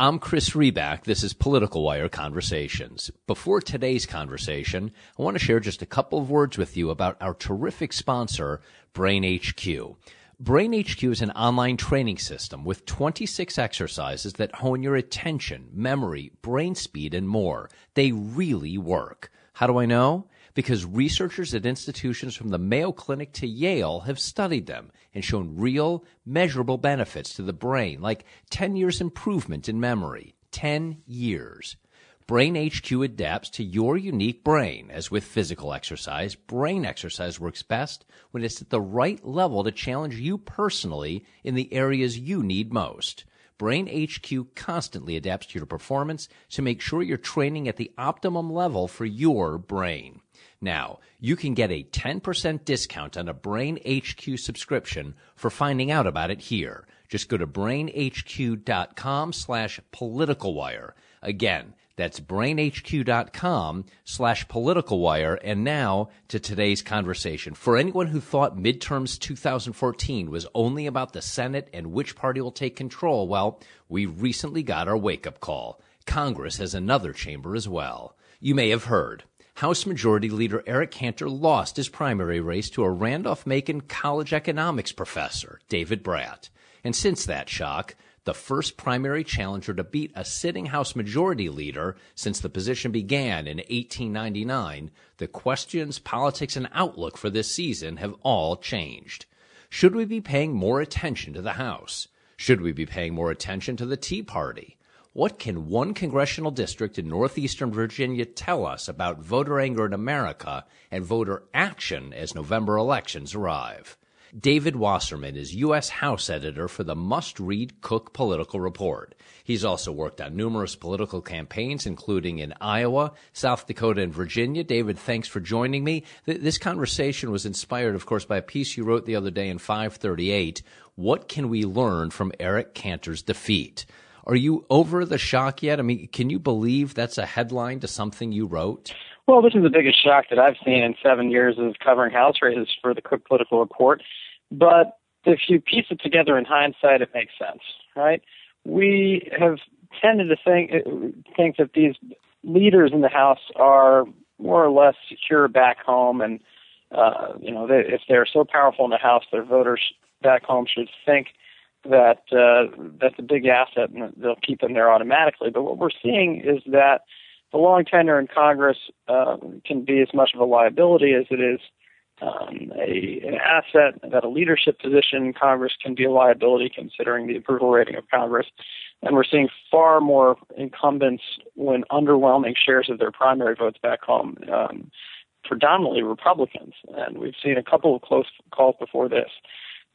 I'm Chris Riback. This is Political Wire Conversations. Before today's conversation, I want to share just a couple of words with you about our terrific sponsor, Brain HQ. Brain HQ is an online training system with 26 exercises that hone your attention, memory, brain speed, and more. They really work. How do I know? Because researchers at institutions from the Mayo Clinic to Yale have studied them and shown real, measurable benefits to the brain, like 10 years improvement in memory. 10 years. Brain HQ adapts to your unique brain. As with physical exercise, brain exercise works best when it's at the right level to challenge you personally in the areas you need most. Brain HQ constantly adapts to your performance to make sure you're training at the optimum level for your brain. Now, you can get a 10% discount on a Brain HQ subscription for finding out about it here. Just go to brainhq.com slash politicalwire. Again, that's brainhq.com slash political wire. And now to today's conversation. For anyone who thought midterms 2014 was only about the Senate and which party will take control, well, we recently got our wake up call. Congress has another chamber as well. You may have heard. House Majority Leader Eric Cantor lost his primary race to a Randolph Macon College economics professor, David Brat. And since that shock, the first primary challenger to beat a sitting House Majority Leader since the position began in 1899, the questions, politics, and outlook for this season have all changed. Should we be paying more attention to the House? Should we be paying more attention to the Tea Party? What can one congressional district in northeastern Virginia tell us about voter anger in America and voter action as November elections arrive? David Wasserman is U.S. House editor for the must read Cook Political Report. He's also worked on numerous political campaigns, including in Iowa, South Dakota, and Virginia. David, thanks for joining me. This conversation was inspired, of course, by a piece you wrote the other day in 538. What can we learn from Eric Cantor's defeat? Are you over the shock yet? I mean, can you believe that's a headline to something you wrote? Well, this is the biggest shock that I've seen in seven years of covering House races for the Cook Political Report. But if you piece it together in hindsight, it makes sense, right? We have tended to think think that these leaders in the House are more or less secure back home, and uh, you know, they, if they're so powerful in the House, their voters back home should think that uh, that's a big asset and they'll keep them there automatically. But what we're seeing is that the long tenure in Congress uh, can be as much of a liability as it is um, a, an asset, that a leadership position in Congress can be a liability considering the approval rating of Congress. And we're seeing far more incumbents win underwhelming shares of their primary votes back home, um, predominantly Republicans. And we've seen a couple of close calls before this.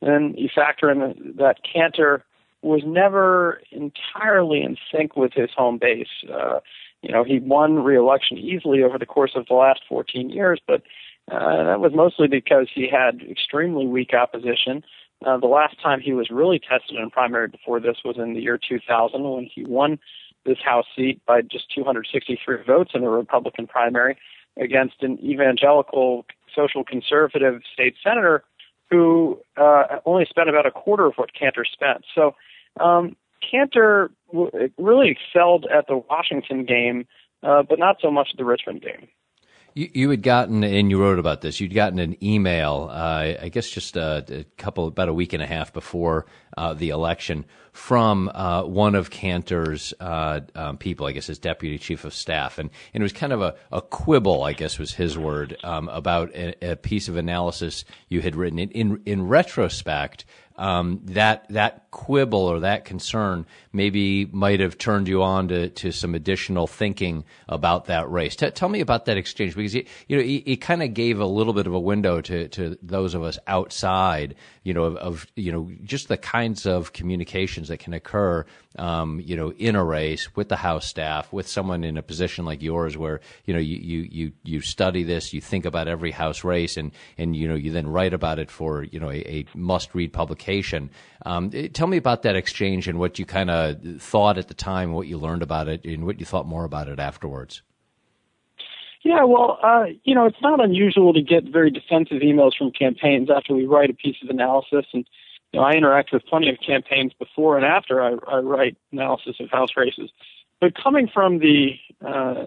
Then you factor in that Cantor was never entirely in sync with his home base. Uh, you know, he won re-election easily over the course of the last 14 years, but uh, that was mostly because he had extremely weak opposition. Uh, the last time he was really tested in primary before this was in the year 2000 when he won this House seat by just 263 votes in a Republican primary against an evangelical social conservative state senator who uh, only spent about a quarter of what Cantor spent. So um, Cantor w- really excelled at the Washington game, uh, but not so much at the Richmond game. You, you had gotten, and you wrote about this. You'd gotten an email, uh, I guess, just a, a, couple, about a week and a half before uh, the election, from uh, one of Cantor's uh, um, people, I guess, his deputy chief of staff, and, and it was kind of a, a quibble, I guess, was his word, um, about a, a, piece of analysis you had written. In in, in retrospect, um, that that quibble or that concern maybe might have turned you on to, to some additional thinking about that race. T- tell me about that exchange because it, you know it, it kind of gave a little bit of a window to, to those of us outside, you know, of, of you know just the kinds of communications that can occur, um, you know, in a race with the House staff, with someone in a position like yours where you know you you you, you study this, you think about every House race, and and you know you then write about it for you know a, a must read publication um, tell me about that exchange and what you kind of thought at the time, what you learned about it, and what you thought more about it afterwards. Yeah, well, uh, you know, it's not unusual to get very defensive emails from campaigns after we write a piece of analysis, and you know, I interact with plenty of campaigns before and after I, I write analysis of House races. But coming from the uh,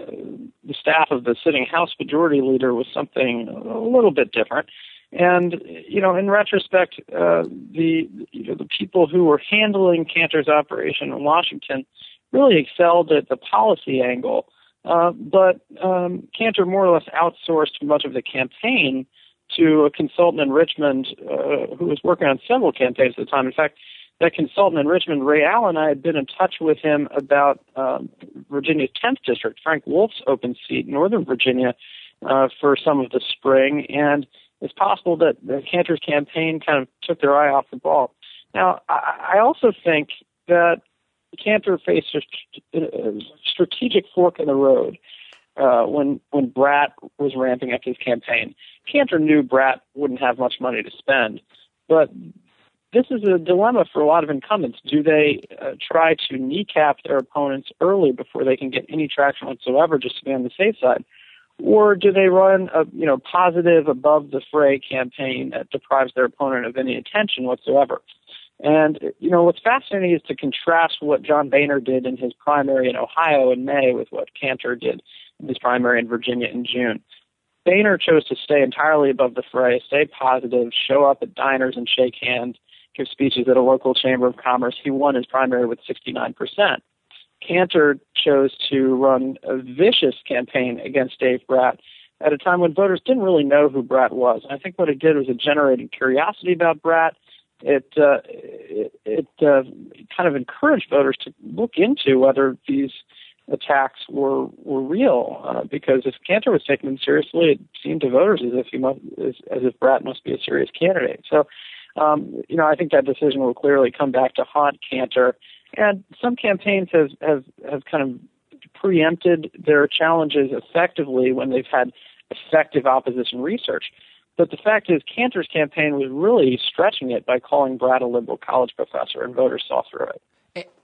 the staff of the sitting House Majority Leader was something a little bit different. And you know, in retrospect, uh, the you know the people who were handling Cantor's operation in Washington really excelled at the policy angle. Uh, but um, Cantor more or less outsourced much of the campaign to a consultant in Richmond uh, who was working on several campaigns at the time. In fact, that consultant in Richmond, Ray Allen, I had been in touch with him about um, Virginia's 10th district, Frank Wolf's open seat in Northern Virginia, uh, for some of the spring. And it's possible that the Cantor's campaign kind of took their eye off the ball. Now, I, also think that Cantor faced a, a strategic fork in the road uh, when when Brat was ramping up his campaign. Cantor knew Brat wouldn't have much money to spend, but this is a dilemma for a lot of incumbents. Do they uh, try to kneecap their opponents early before they can get any traction whatsoever, just to be on the safe side, or do they run a you know positive above the fray campaign that deprives their opponent of any attention whatsoever? And you know what's fascinating is to contrast what John Boehner did in his primary in Ohio in May with what Cantor did in his primary in Virginia in June. Boehner chose to stay entirely above the fray, stay positive, show up at diners and shake hands, give speeches at a local chamber of commerce. He won his primary with 69%. Cantor chose to run a vicious campaign against Dave Brat at a time when voters didn't really know who Brat was. And I think what it did was it generated curiosity about Brat. It uh, it, it uh, kind of encouraged voters to look into whether these attacks were were real. Uh, because if Cantor was them seriously, it seemed to voters as if he must as, as if Brat must be a serious candidate. So, um, you know, I think that decision will clearly come back to haunt Cantor. And some campaigns have have have kind of preempted their challenges effectively when they've had effective opposition research. But the fact is, Cantor's campaign was really stretching it by calling Brat a liberal college professor, and voters saw through it.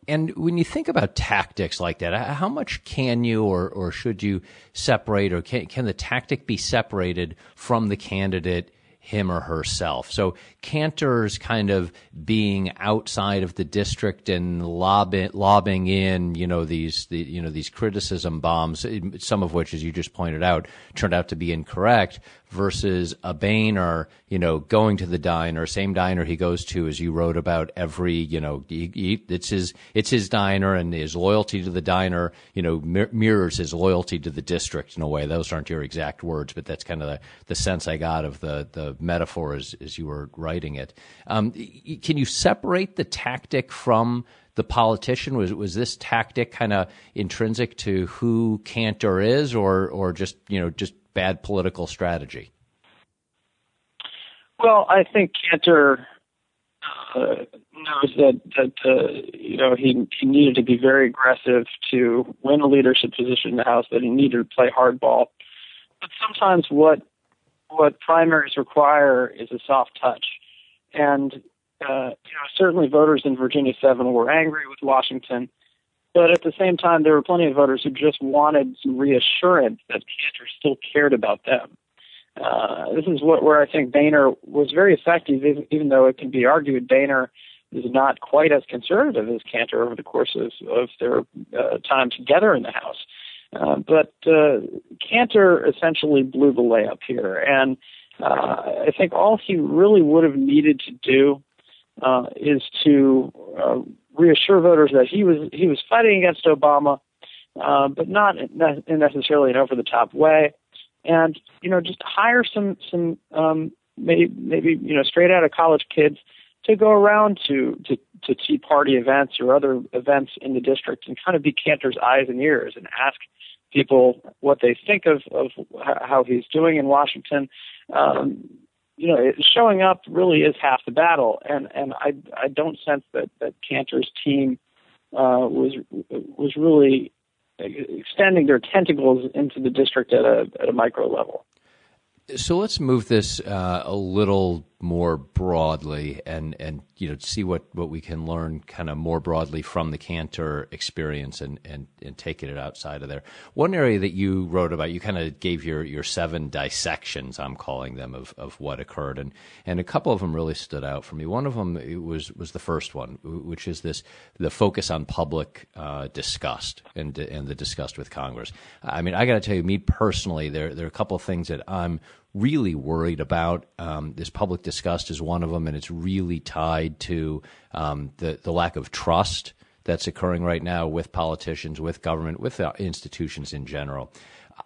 And when you think about tactics like that, how much can you or, or should you separate, or can, can the tactic be separated from the candidate him or herself. So Cantor's kind of being outside of the district and lobbing, lobbing in, you know, these, the, you know, these criticism bombs, some of which, as you just pointed out, turned out to be incorrect versus a Boehner, you know, going to the diner, same diner he goes to as you wrote about every, you know, he, he, it's his, it's his diner and his loyalty to the diner, you know, mir- mirrors his loyalty to the district in a way. Those aren't your exact words, but that's kind of the, the sense I got of the, the metaphor as, as you were writing it. Um, can you separate the tactic from the politician? Was was this tactic kind of intrinsic to who Cantor is, or or just you know just bad political strategy? Well, I think Cantor uh, knows that that uh, you know he he needed to be very aggressive to win a leadership position in the House. That he needed to play hardball. But sometimes what what primaries require is a soft touch, and uh, you know certainly voters in Virginia Seven were angry with Washington. But at the same time, there were plenty of voters who just wanted some reassurance that Cantor still cared about them. Uh, this is what, where I think Boehner was very effective, even though it can be argued Boehner is not quite as conservative as Cantor over the course of, of their uh, time together in the House. Uh, but uh, Cantor essentially blew the layup here, and uh, I think all he really would have needed to do uh, is to uh, reassure voters that he was he was fighting against Obama, uh, but not in necessarily an over the top way, and you know just hire some some um, maybe maybe you know straight out of college kids to go around to to to Tea Party events or other events in the district and kind of be Cantor's eyes and ears and ask people what they think of of how he's doing in Washington. Um, you know, showing up really is half the battle, and and I I don't sense that that Cantor's team uh, was was really extending their tentacles into the district at a at a micro level. So let's move this uh, a little more broadly and, and you know see what, what we can learn kind of more broadly from the Cantor experience and, and, and taking it outside of there. One area that you wrote about, you kind of gave your, your seven dissections, I'm calling them, of, of what occurred, and, and a couple of them really stood out for me. One of them was was the first one, which is this the focus on public uh, disgust and and the disgust with Congress. I mean, I got to tell you, me personally, there there are a couple of things that I'm really worried about. Um, this public disgust is one of them, and it's really tied to um, the the lack of trust that's occurring right now with politicians, with government, with institutions in general.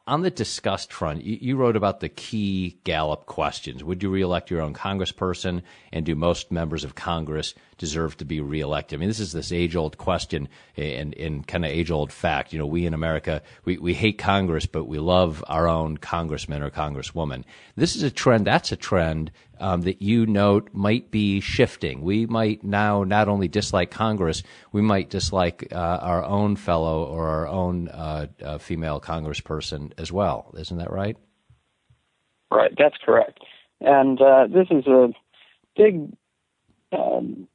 On the disgust front, you, you, wrote about the key Gallup questions. Would you reelect your own congressperson? And do most members of Congress deserve to be reelected? I mean, this is this age old question and, and kind of age old fact. You know, we in America, we, we hate Congress, but we love our own congressman or congresswoman. This is a trend, that's a trend um, that you note might be shifting. We might now not only dislike Congress, we might dislike uh, our own fellow or our own uh, uh, female congressperson as well. Isn't that right? Right, that's correct. And uh, this is a big, um,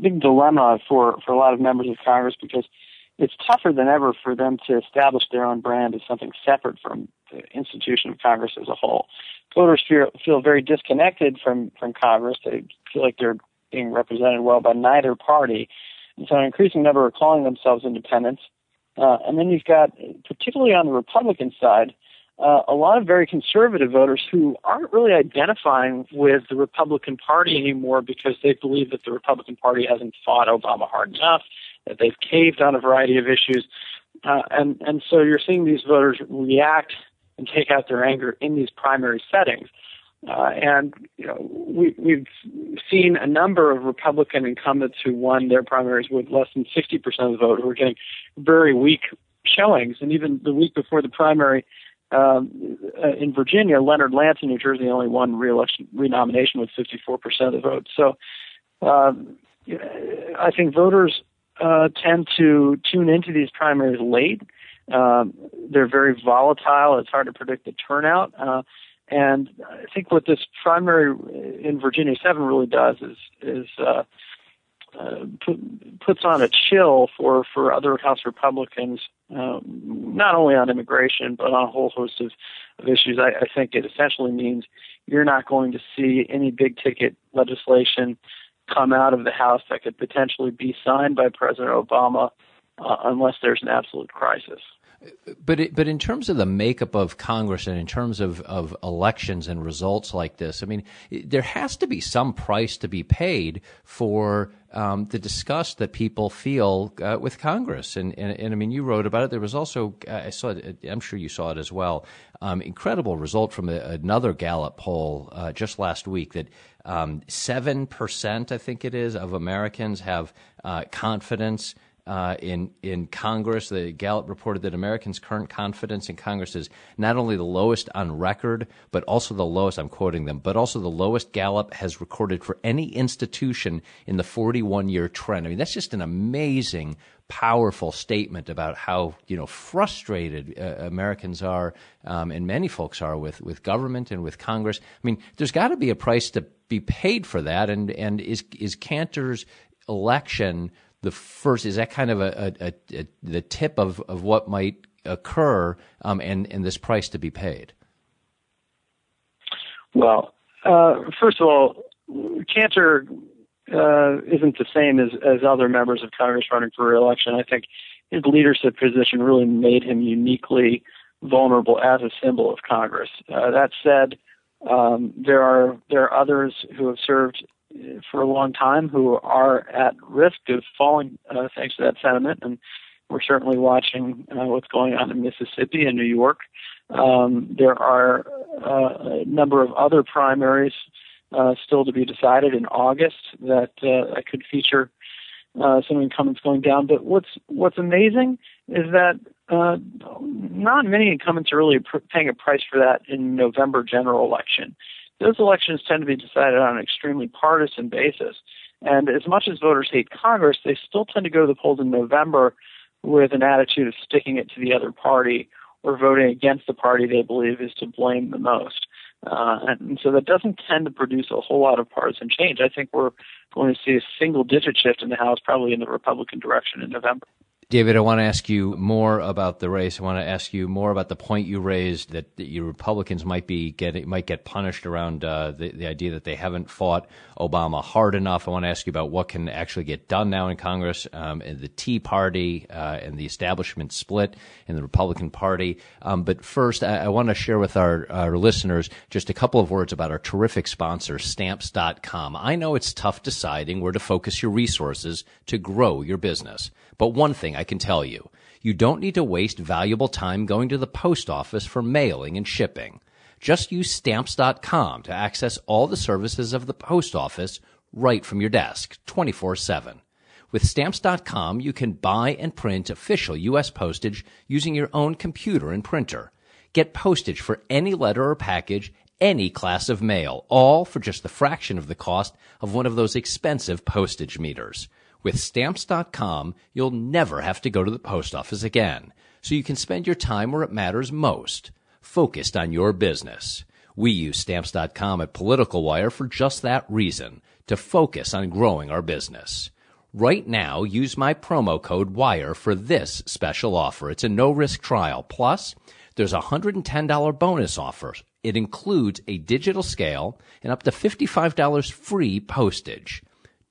big dilemma for, for a lot of members of Congress because it's tougher than ever for them to establish their own brand as something separate from the institution of Congress as a whole. Voters feel, feel very disconnected from, from Congress. They feel like they're being represented well by neither party. And so an increasing number are calling themselves independents. Uh, and then you've got, particularly on the Republican side, uh, a lot of very conservative voters who aren't really identifying with the Republican Party anymore because they believe that the Republican Party hasn't fought Obama hard enough, that they've caved on a variety of issues. Uh, and, and so you're seeing these voters react and take out their anger in these primary settings. Uh, and you know, we, we've seen a number of Republican incumbents who won their primaries with less than 60% of the vote who are getting very weak showings. And even the week before the primary um, uh, in Virginia, Leonard Lance in New Jersey only won re-election, renomination with 54% of the vote. So um, I think voters uh, tend to tune into these primaries late. Um, they're very volatile. It's hard to predict the turnout. Uh, and I think what this primary in Virginia 7 really does is, is uh, uh, put, puts on a chill for, for other House Republicans, um, not only on immigration, but on a whole host of, of issues. I, I think it essentially means you're not going to see any big ticket legislation come out of the House that could potentially be signed by President Obama uh, unless there's an absolute crisis. But it, but in terms of the makeup of Congress and in terms of, of elections and results like this, I mean, there has to be some price to be paid for um, the disgust that people feel uh, with Congress. And, and, and I mean, you wrote about it. There was also uh, I saw it. I'm sure you saw it as well. Um, incredible result from a, another Gallup poll uh, just last week that um, seven percent, I think it is, of Americans have uh, confidence uh, in in Congress. The Gallup reported that Americans' current confidence in Congress is not only the lowest on record, but also the lowest. I'm quoting them, but also the lowest Gallup has recorded for any institution in the 41 year trend. I mean, that's just an amazing. Powerful statement about how you know frustrated uh, Americans are, um, and many folks are with with government and with Congress. I mean, there's got to be a price to be paid for that, and and is is Cantor's election the first is that kind of a, a, a, the tip of, of what might occur um, and, and this price to be paid? Well, uh, first of all, Cantor uh, isn't the same as, as other members of Congress running for reelection. I think his leadership position really made him uniquely vulnerable as a symbol of Congress. Uh, that said, um, there are there are others who have served for a long time who are at risk of falling uh, thanks to that sentiment. And we're certainly watching uh, what's going on in Mississippi and New York. Um, there are uh, a number of other primaries uh, still to be decided in August that uh, could feature uh, some incumbents going down. But what's what's amazing is that uh, not many incumbents are really pr- paying a price for that in November general election those elections tend to be decided on an extremely partisan basis. And as much as voters hate Congress, they still tend to go to the polls in November with an attitude of sticking it to the other party or voting against the party they believe is to blame the most. Uh, and so that doesn't tend to produce a whole lot of partisan change. I think we're going to see a single digit shift in the House, probably in the Republican direction in November. David, I want to ask you more about the race. I want to ask you more about the point you raised that, that Republicans might be getting might get punished around uh, the, the idea that they haven't fought Obama hard enough. I want to ask you about what can actually get done now in Congress, um, and the Tea Party uh, and the establishment split in the Republican Party. Um, but first, I, I, want to share with our, our listeners just a couple of words about our terrific sponsor, Stamps.com. I know it's tough deciding where to focus your resources to grow your business. But one thing can tell you, you don't need to waste valuable time going to the post office for mailing and shipping. Just use stamps.com to access all the services of the post office right from your desk, 24 7. With stamps.com, you can buy and print official U.S. postage using your own computer and printer. Get postage for any letter or package, any class of mail, all for just the fraction of the cost of one of those expensive postage meters. With stamps.com, you'll never have to go to the post office again, so you can spend your time where it matters most, focused on your business. We use stamps.com at Political Wire for just that reason, to focus on growing our business. Right now, use my promo code WIRE for this special offer. It's a no risk trial. Plus, there's a $110 bonus offer. It includes a digital scale and up to $55 free postage.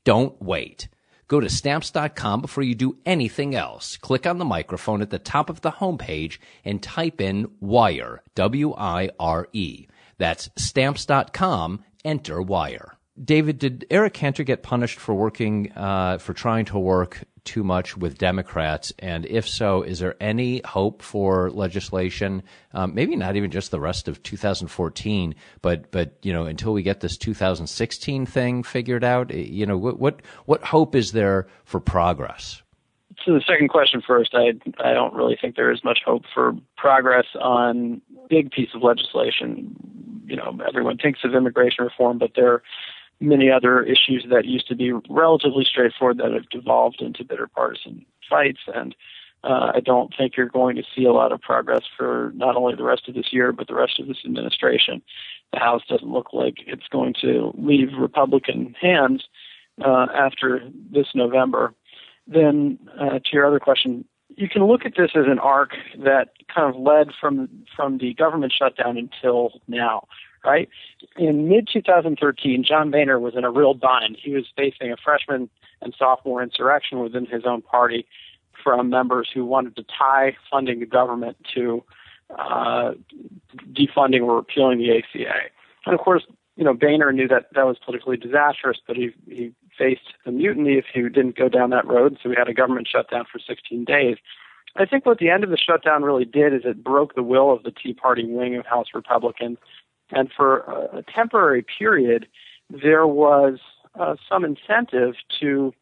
Don't wait. Go to stamps.com before you do anything else. Click on the microphone at the top of the homepage and type in WIRE, W-I-R-E. That's stamps.com, enter WIRE. David, did Eric Cantor get punished for working, uh, for trying to work too much with Democrats? And if so, is there any hope for legislation? Um, maybe not even just the rest of 2014, but but you know until we get this 2016 thing figured out, eh, you know what what what hope is there for progress? To the second question first, I I don't really think there is much hope for progress on big piece of legislation. You know, everyone thinks of immigration reform, but there many other issues that used to be relatively straightforward that have devolved into bitter partisan fights. And uh, I don't think you're going to see a lot of progress for not only the rest of this year, but the rest of this administration. The House doesn't look like it's going to leave Republican hands uh, after this November. Then, uh, to your other question, you can look at this as an arc that kind of led from from the government shutdown until now right? In mid 2013, John Boehner was in a real bind. He was facing a freshman and sophomore insurrection within his own party from members who wanted to tie funding the government to uh, defunding or repealing the ACA. And of course, you know, Boehner knew that that was politically disastrous, but he he faced a mutiny if he didn't go down that road. So we had a government shutdown for 16 days. I think what the end of the shutdown really did is it broke the will of the Tea Party wing of House Republicans and for a temporary period, there was uh, some incentive to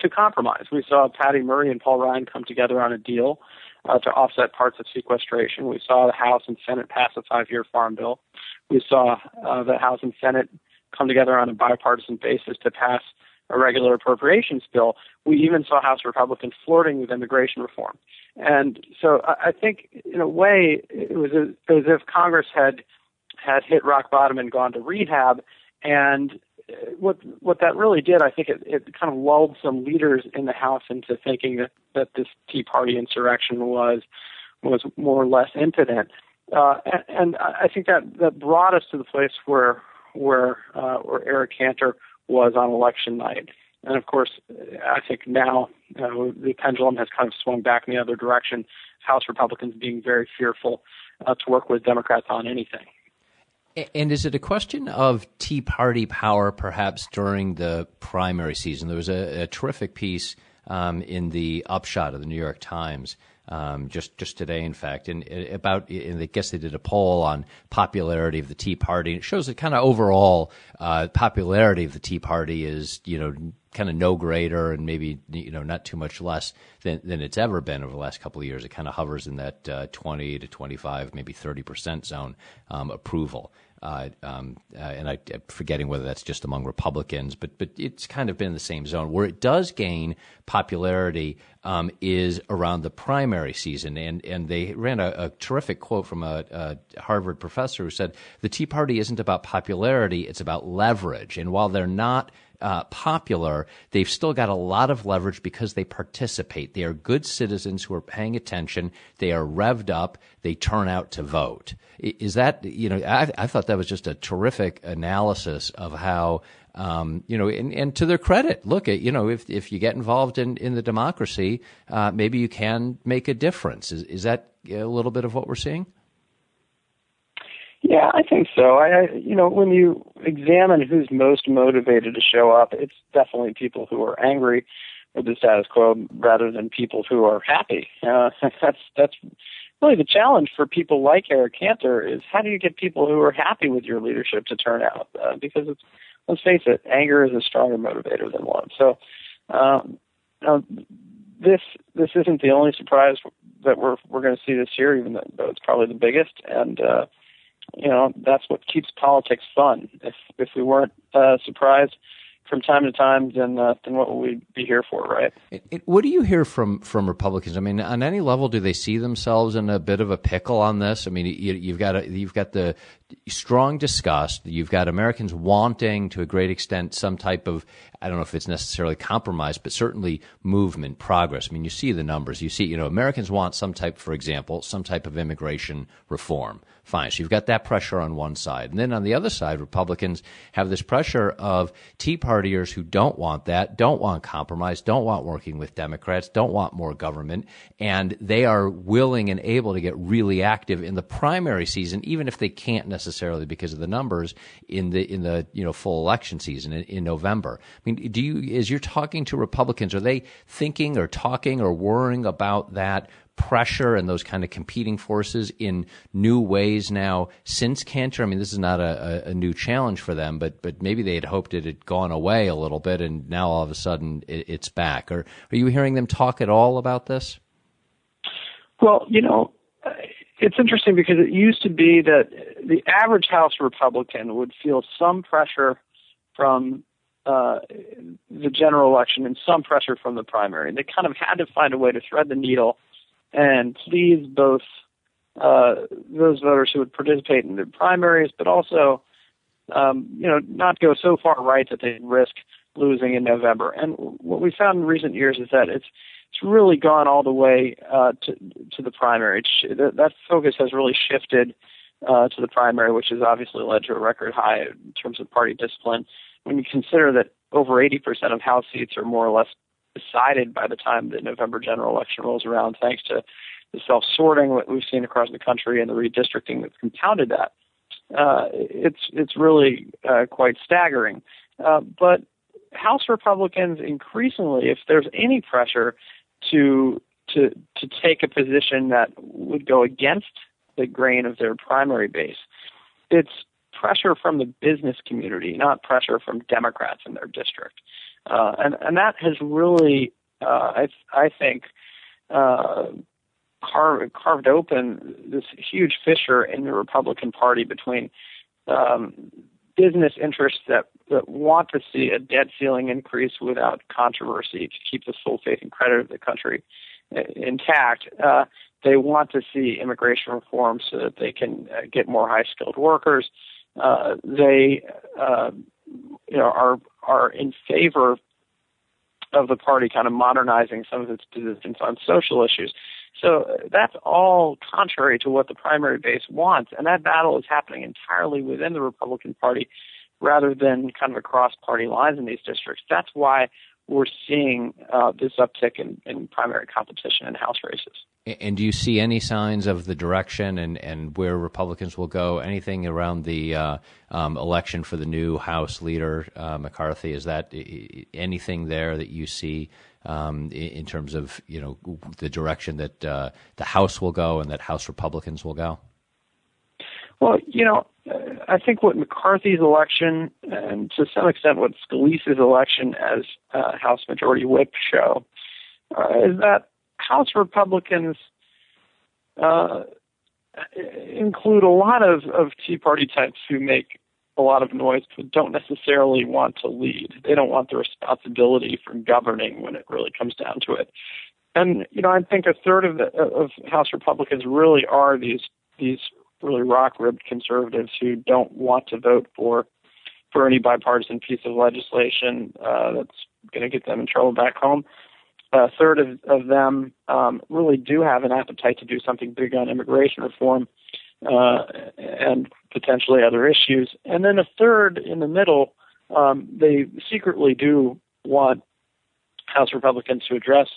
to compromise. We saw Patty Murray and Paul Ryan come together on a deal uh, to offset parts of sequestration. We saw the House and Senate pass a five-year farm bill. We saw uh, the House and Senate come together on a bipartisan basis to pass a regular appropriations bill. We even saw House Republicans flirting with immigration reform. And so I, I think, in a way, it was as, as if Congress had had hit rock bottom and gone to rehab. And what what that really did, I think, it, it kind of lulled some leaders in the House into thinking that that this Tea Party insurrection was was more or less impotent. Uh, and, and I think that that brought us to the place where where uh, where Eric Cantor was on election night. And of course, I think now uh, the pendulum has kind of swung back in the other direction. House Republicans being very fearful uh, to work with Democrats on anything. And is it a question of Tea Party power, perhaps during the primary season? There was a, a terrific piece um, in the Upshot of the New York Times um, just just today, in fact, and about and I guess they did a poll on popularity of the Tea Party. It shows that kind of overall uh, popularity of the Tea Party is you know kind of no greater and maybe you know not too much less than, than it's ever been over the last couple of years. It kind of hovers in that uh, 20 to 25, maybe 30 percent zone um, approval. Uh, um, uh, and I, am forgetting whether that's just among Republicans, but but it's kind of been in the same zone. Where it does gain popularity um, is around the primary season, and and they ran a, a terrific quote from a, a, Harvard professor who said the Tea Party isn't about popularity; it's about leverage. And while they're not uh, popular, they've still got a lot of leverage because they participate. They are good citizens who are paying attention. They are revved up. They turn out to vote. Is that, you know, I, I thought that was just a terrific analysis of how, um, you know, and, and, to their credit, look at, you know, if, if you get involved in, in the democracy, uh, maybe you can make a difference. Is, is that a little bit of what we're seeing? Yeah, I think so. I, I, you know, when you examine who's most motivated to show up, it's definitely people who are angry with the status quo rather than people who are happy. Uh, that's that's really the challenge for people like Eric Cantor is how do you get people who are happy with your leadership to turn out? Uh, because it's let's face it, anger is a stronger motivator than one. So, um, uh, this this isn't the only surprise that we're we're going to see this year, even though it's probably the biggest. And uh, you know that's what keeps politics fun. If if we weren't uh, surprised from time to time, then uh, then what would we be here for, right? It, it, what do you hear from from Republicans? I mean, on any level, do they see themselves in a bit of a pickle on this? I mean, you, have got a, you've got the strong disgust. You've got Americans wanting, to a great extent, some type of I don't know if it's necessarily compromise, but certainly movement, progress. I mean, you see the numbers. You see, you know, Americans want some type, for example, some type of immigration reform. Fine. So you've got that pressure on one side. And then on the other side, Republicans have this pressure of Tea Partiers who don't want that, don't want compromise, don't want working with Democrats, don't want more government. And they are willing and able to get really active in the primary season, even if they can't necessarily because of the numbers in the, in the, you know, full election season in, in November. I mean, do you, as you're talking to Republicans, are they thinking or talking or worrying about that pressure and those kind of competing forces in new ways now since Cantor? I mean, this is not a, a, new challenge for them, but but maybe they had hoped it had gone away a little bit, and now all of a sudden it, it's back. Or are you hearing them talk at all about this? Well, you know, it's interesting because it used to be that the average House Republican would feel some pressure from uh, the general election and some pressure from the primary. They kind of had to find a way to thread the needle and please both uh, those voters who would participate in the primaries, but also, um, you know, not go so far right that they risk losing in November. And what we found in recent years is that it's it's really gone all the way uh, to to the primary. That, that focus has really shifted uh, to the primary, which has obviously led to a record high in terms of party discipline. When you consider that over 80% of House seats are more or less decided by the time the November general election rolls around, thanks to the self sorting that we've seen across the country and the redistricting that's compounded that. Uh, it's it's really uh, quite staggering. Uh, but House Republicans increasingly, if there's any pressure to to to take a position that would go against the grain of their primary base, it's pressure from the business community, not pressure from Democrats in their district. Uh, and, and that has really, uh, I, I think, uh, carved, carved open this huge fissure in the Republican Party between um, business interests that, that want to see a debt ceiling increase without controversy to keep the full faith and credit of the country uh, intact. Uh, they want to see immigration reform so that they can uh, get more high skilled workers. Uh, they uh, you know, are are in favor of the party kind of modernizing some of its positions on social issues. So that's all contrary to what the primary base wants, and that battle is happening entirely within the Republican Party rather than kind of across party lines in these districts. That's why we're seeing uh, this uptick in, in primary competition in House races. And do you see any signs of the direction and, and where Republicans will go? Anything around the uh, um, election for the new House leader, uh, McCarthy? Is that anything there that you see um, in terms of you know the direction that uh, the House will go and that House Republicans will go? Well, you know, I think what McCarthy's election and to some extent what Scalise's election as uh, House Majority Whip show uh, is that House Republicans uh, include a lot of, of Tea Party types who make a lot of noise but don't necessarily want to lead. They don't want the responsibility for governing when it really comes down to it. And you know, I think a third of the, of House Republicans really are these these really rock ribbed conservatives who don't want to vote for for any bipartisan piece of legislation uh, that's going to get them in trouble back home. A third of, of them um, really do have an appetite to do something big on immigration reform uh, and potentially other issues. And then a third in the middle, um, they secretly do want House Republicans to address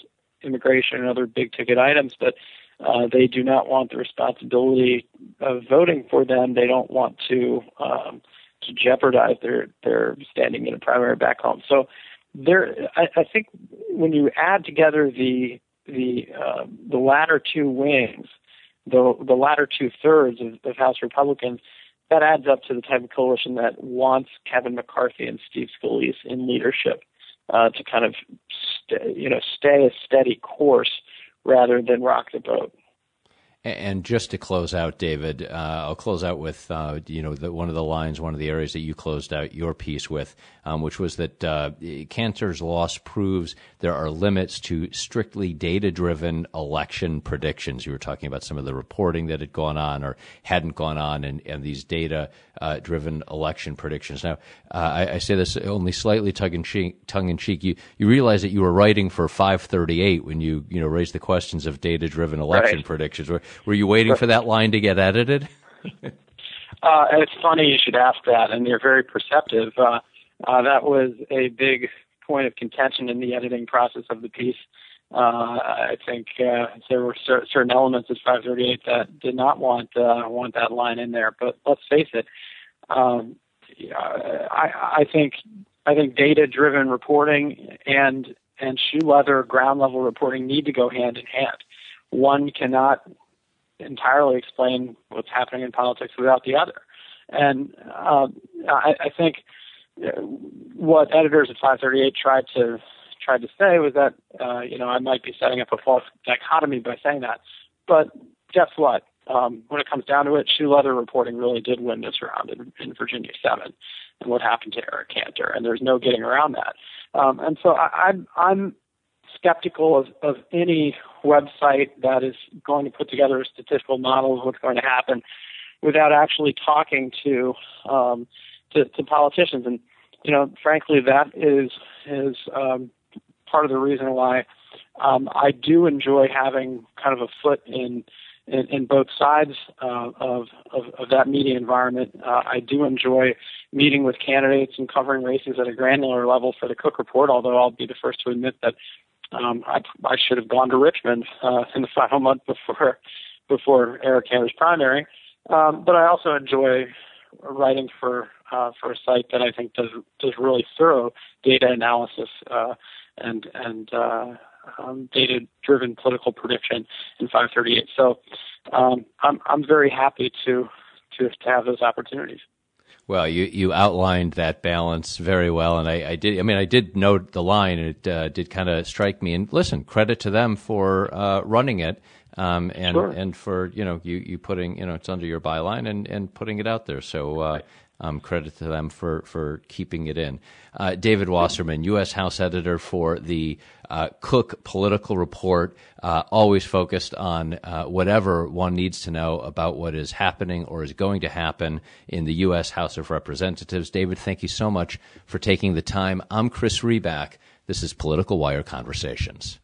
immigration and other big ticket items, but uh, they do not want the responsibility of voting for them. They don't want to um, to jeopardize their their standing in a primary back home. So there, I, I think when you add together the the uh, the latter two wings, the the latter two thirds of, of House Republicans, that adds up to the type of coalition that wants Kevin McCarthy and Steve Scalise in leadership uh, to kind of st- you know stay a steady course rather than rock the boat. And just to close out, David, uh, I'll close out with uh, you know the, one of the lines, one of the areas that you closed out your piece with, um, which was that uh, Cantor's loss proves there are limits to strictly data-driven election predictions. You were talking about some of the reporting that had gone on or hadn't gone on, and, and these data-driven election predictions. Now, uh, I, I, say this only slightly tongue in cheek. Tongue in cheek. You you realize that you were writing for 538 when you you know raised the questions of data-driven election right. predictions. Were you waiting for that line to get edited? uh, it's funny you should ask that, and you're very perceptive. Uh, uh, that was a big point of contention in the editing process of the piece. Uh, I think uh, there were cer- certain elements of 538 that did not want uh, want that line in there. But let's face it, um, I, I think I think data-driven reporting and and shoe leather ground level reporting need to go hand in hand. One cannot entirely explain what's happening in politics without the other. And uh, I, I think uh, what editors at 538 tried to tried to say was that uh, you know I might be setting up a false dichotomy by saying that. But guess what? Um, when it comes down to it, shoe leather reporting really did win this round in, in Virginia 7 and what happened to Eric Cantor, and there's no getting around that. Um, and so I, I'm I'm skeptical of, of any website that is going to put together a statistical model of what's going to happen without actually talking to um, to, to politicians. And you know, frankly, that is is um, part of the reason why um, I do enjoy having kind of a foot in in, in both sides uh, of, of, of that media environment. Uh, I do enjoy meeting with candidates and covering races at a granular level for the Cook Report. Although I'll be the first to admit that um, I, I should have gone to Richmond uh, in the final month before before Eric Cantor's primary. Um, but I also enjoy writing for uh, for a site that I think does does really thorough data analysis uh, and and uh, um, data driven political prediction in 538. So um, I'm I'm very happy to to to have those opportunities. Well, you, you outlined that balance very well, and I, I did. I mean, I did note the line, and it uh, did kind of strike me. And listen, credit to them for uh, running it, um, and sure. and for you know you, you putting you know it's under your byline and, and putting it out there. So uh, um, credit to them for, for keeping it in. Uh, David Wasserman, U.S. House editor for the uh, Cook Political Report, uh, always focused on uh, whatever one needs to know about what is happening or is going to happen in the U.S. House of Representatives. David, thank you so much for taking the time. I'm Chris Riback. This is Political Wire Conversations.